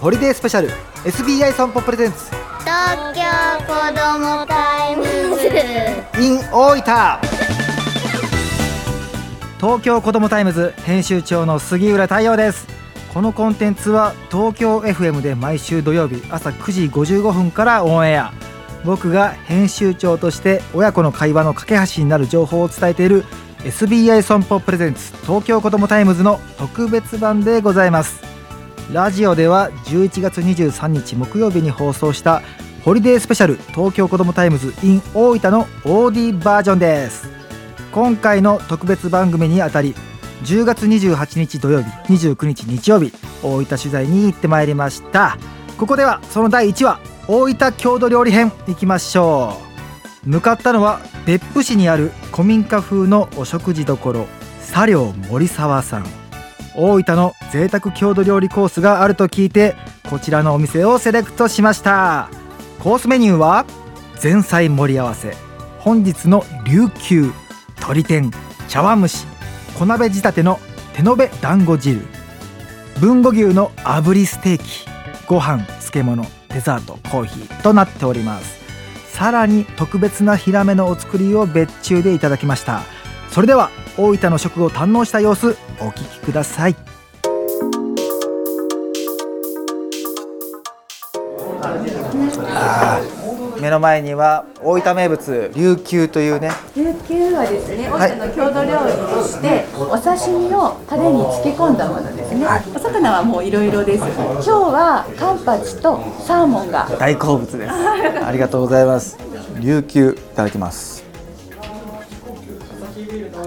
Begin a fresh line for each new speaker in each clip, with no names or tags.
ホリデースペシャル SBI 損保 presents。
東京子どもタイムズ。
in 大分。東京子どもタイムズ編集長の杉浦太陽です。このコンテンツは東京 FM で毎週土曜日朝9時55分からオンエア。僕が編集長として親子の会話の架け橋になる情報を伝えている SBI 損保プレゼンツ東京子どもタイムズの特別版でございますラジオでは11月23日木曜日に放送したホリデースペシャル東京子どもタイムズ in 大分の OD バージョンです。今回の特別番組にあたり10月28日土曜日29日日曜日大分取材に行ってまいりました。ここではその第1話大分郷土料理編いきましょう。向かったのは別府市にある古民家風のお食事処茶寮森沢さん。大分の贅沢郷土料理コースがあると聞いてこちらのお店をセレクトしました。コースメニューは前菜盛り合わせ本日の琉球鶏天茶碗蒸し小鍋仕立ての手延べ団子汁豊後牛の炙りステーキご飯漬物デザートコーヒーとなっております。さらに特別なヒラメのお作りを別注でいただきました。それでは大分の食を堪能した様子お聞きください。目の前には大分名物琉球というね。
琉球はですね、大分の郷土料理として、お刺身をタレに漬け込んだものですね。お魚はもういろいろです。今日はカンパチとサーモンが。
大好物です。ありがとうございます。琉球いただきます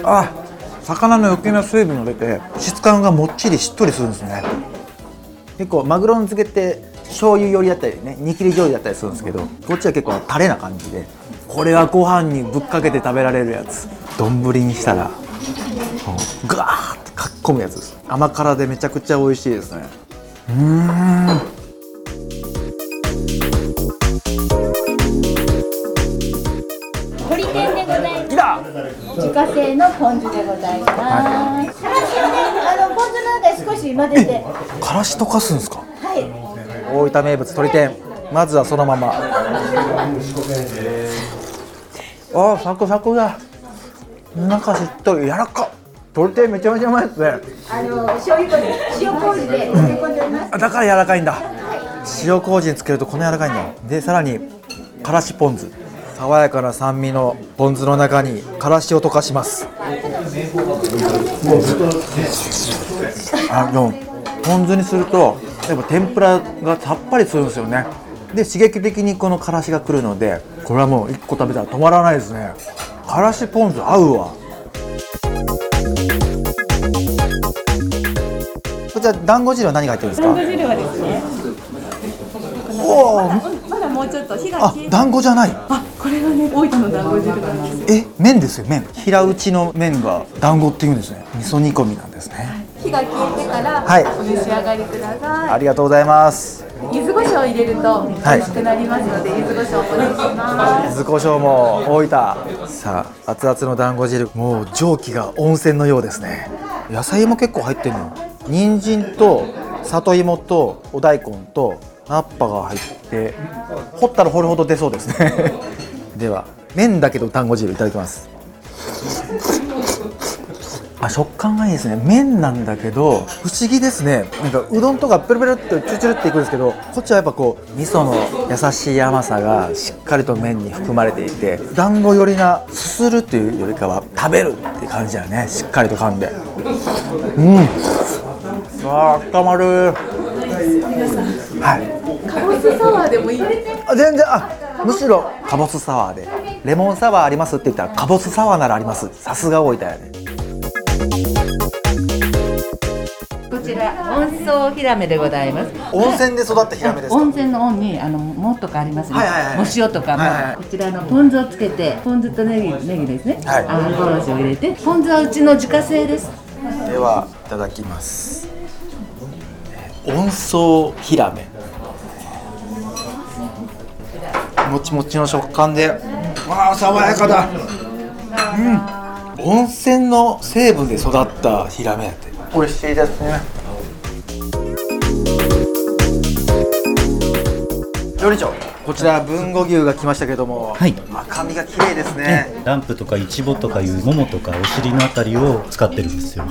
あ魚の余計な水分が出て質感がもっちりしっとりするんですね。結構マグロの漬けって醤油寄りだったりね煮切り醤油だったりするんですけどこっちは結構タレな感じでこれはご飯にぶっかけて食べられるやつ。丼にしたらガーッとかっこむやつです。甘辛でめちゃくちゃ美味しいですね。うーん。
自家製のポン酢でございます。
からしをねあのポン酢の中に少し混ぜて。
からし溶かすんですか？
はい。
大分名物鶏天。まずはそのまま。あサクサクだ。中しっとり柔らか。っ鶏天めちゃめちゃうまいですね。
あの醤油粉で塩麹で漬け込んでおります。
あだから柔らかいんだ。塩麹につけるとこの柔らかいんだ。でさらにからしポン酢爽やかな酸味のポン酢の中にからしを溶かします。あでもポン酢にするとやっぱ天ぷらがさっぱりするんですよね。で刺激的にこのからしが来るのでこれはもう1個食べたら止まらないですね。からしポン酢合うわ。こちら団子汁は何が入ってるんですか？
汁はですね。
おお
まだもうちょっと火が
あ団子じゃない。
あ、これがね、大分の団子汁なんです。
え麺ですよ麺。平打ちの麺が団子っていうんですね。味噌煮込みなんですね。
火が消えてから、
はい。
お召し上がりくださ
ありがとうございます。
い。柚子胡椒を入れると美味しくなりますので、柚子胡椒をお願いします。
柚子胡椒も大分。さあ熱々の団子汁。もう蒸気が温泉のようですね。野菜も結構入ってるの人参と里芋とお大根とナッパが入って掘ったら掘るほど出そうですねでは麺だけど団子汁いただきます。あ食感がいいですね。麺なんだけど不思議ですね。なんかうどんとかペロペロってチュルチュルっていくんですけどこっちはやっぱこう味噌の優しい甘さがしっかりと麺に含まれていて団子寄りなすするっていうよりかは食べるって感じだね。しっかりと噛んで。うん。あー温まる。はい。
カボスサワーでもいい
あ全然あむしろカボスサワーでレモンサワーありますって言ったらカボスサワーならありますさすが大分やね
こちら温泉ヒラメでございます。
温泉で育ったヒラメですか？
温泉の温にあのもとかありますね。
はいはいはい
も塩とかも、
はいはい
こちらのポン酢をつけてポン酢とネギネギですね。
はい
あのおろしを入れてポン酢はうちの自家製です。
ではいただきます温泉ヒラメもちもちの食感でわあ爽やかだ。うん。温泉の成分で育ったヒラメやって。美味しいですね。料理長こちら豊後牛が来ましたけども、
はい。
赤身が綺麗ですね、
ランプとかイチボとかいうももとかお尻のあたりを使ってるんですよ。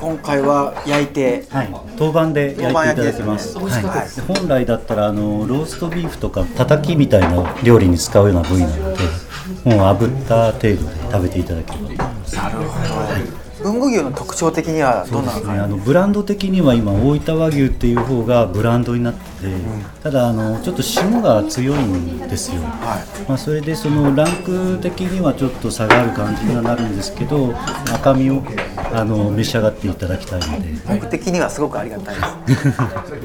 今回は焼いて。
はい、当番で焼いていただきます。
当番焼き
はい。本来だったらあのローストビーフとか叩きみたいな料理に使うような部位なので、もう炙った程度で食べていただければ。
豊後牛の特徴的にはどんなのですか、
ね、あのブランド的には今大分和牛っていう方がブランドになってて、ただあのちょっと霜が強いんですよ、まあ、それでそのランク的にはちょっと差がある感じにはなるんですけど赤身をあの召し上がっていただきたいので。
僕的にはすごくありがたい。です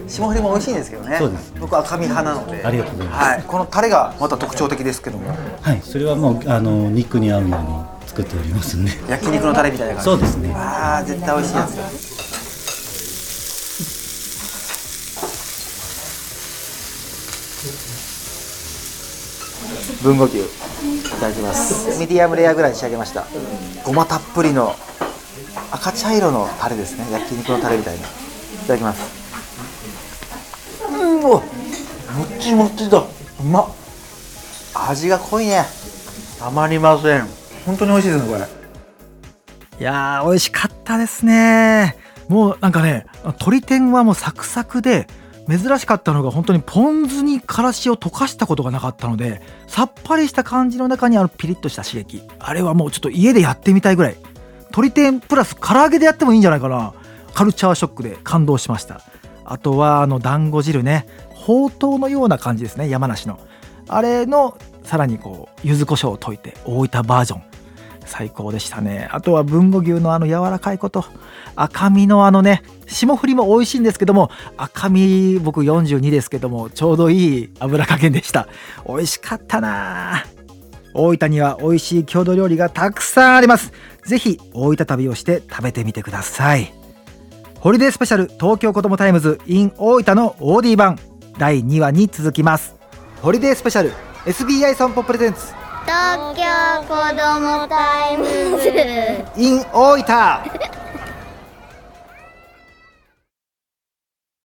霜降りも美味しいんですけどね。
そうです。
僕赤身派なので。
ありがとうございます。
はい、このタレがまた特徴的ですけども。
はい。それはもうあの肉に合うように作っておりますんで。
焼肉のタレみたいな感じ。
そうですね。
ああ絶対美味しいやつ豊後牛いただきます。ミディアムレアぐらいに仕上げました。ごまたっぷりの赤茶色のタレですね。焼肉のタレみたいな。いただきます。うんおもっちもっちだ。うまっ。味が濃いね。たまりません。本当に美味しいですねこれ。いやー美味しかったですね。もうなんかね鶏天はもうサクサクで珍しかったのが本当にポン酢にからしを溶かしたことがなかったのでさっぱりした感じの中にあのピリッとした刺激。あれはもうちょっと家でやってみたいぐらい鶏天プラス唐揚げでやってもいいんじゃないかな。カルチャーショックで感動しました。あとはあの団子汁ね。ほうとうのような感じですね。山梨の。あれのさらにこう柚子胡椒を溶いて大分バージョン。最高でしたね。あとは豊後牛のあの柔らかいこと。赤身のあのね霜降りも美味しいんですけども赤身僕42ですけどもちょうどいい脂加減でした。美味しかったな大分には美味しい郷土料理がたくさんあります。ぜひ大分旅をして食べてみてください。ホリデースペシャル東京子どもタイムズ in 大分の AuDee 版。第2話に続きます。ホリデースペシャル SBI 損保 presents。
東京子どもタイムズ。
in 大分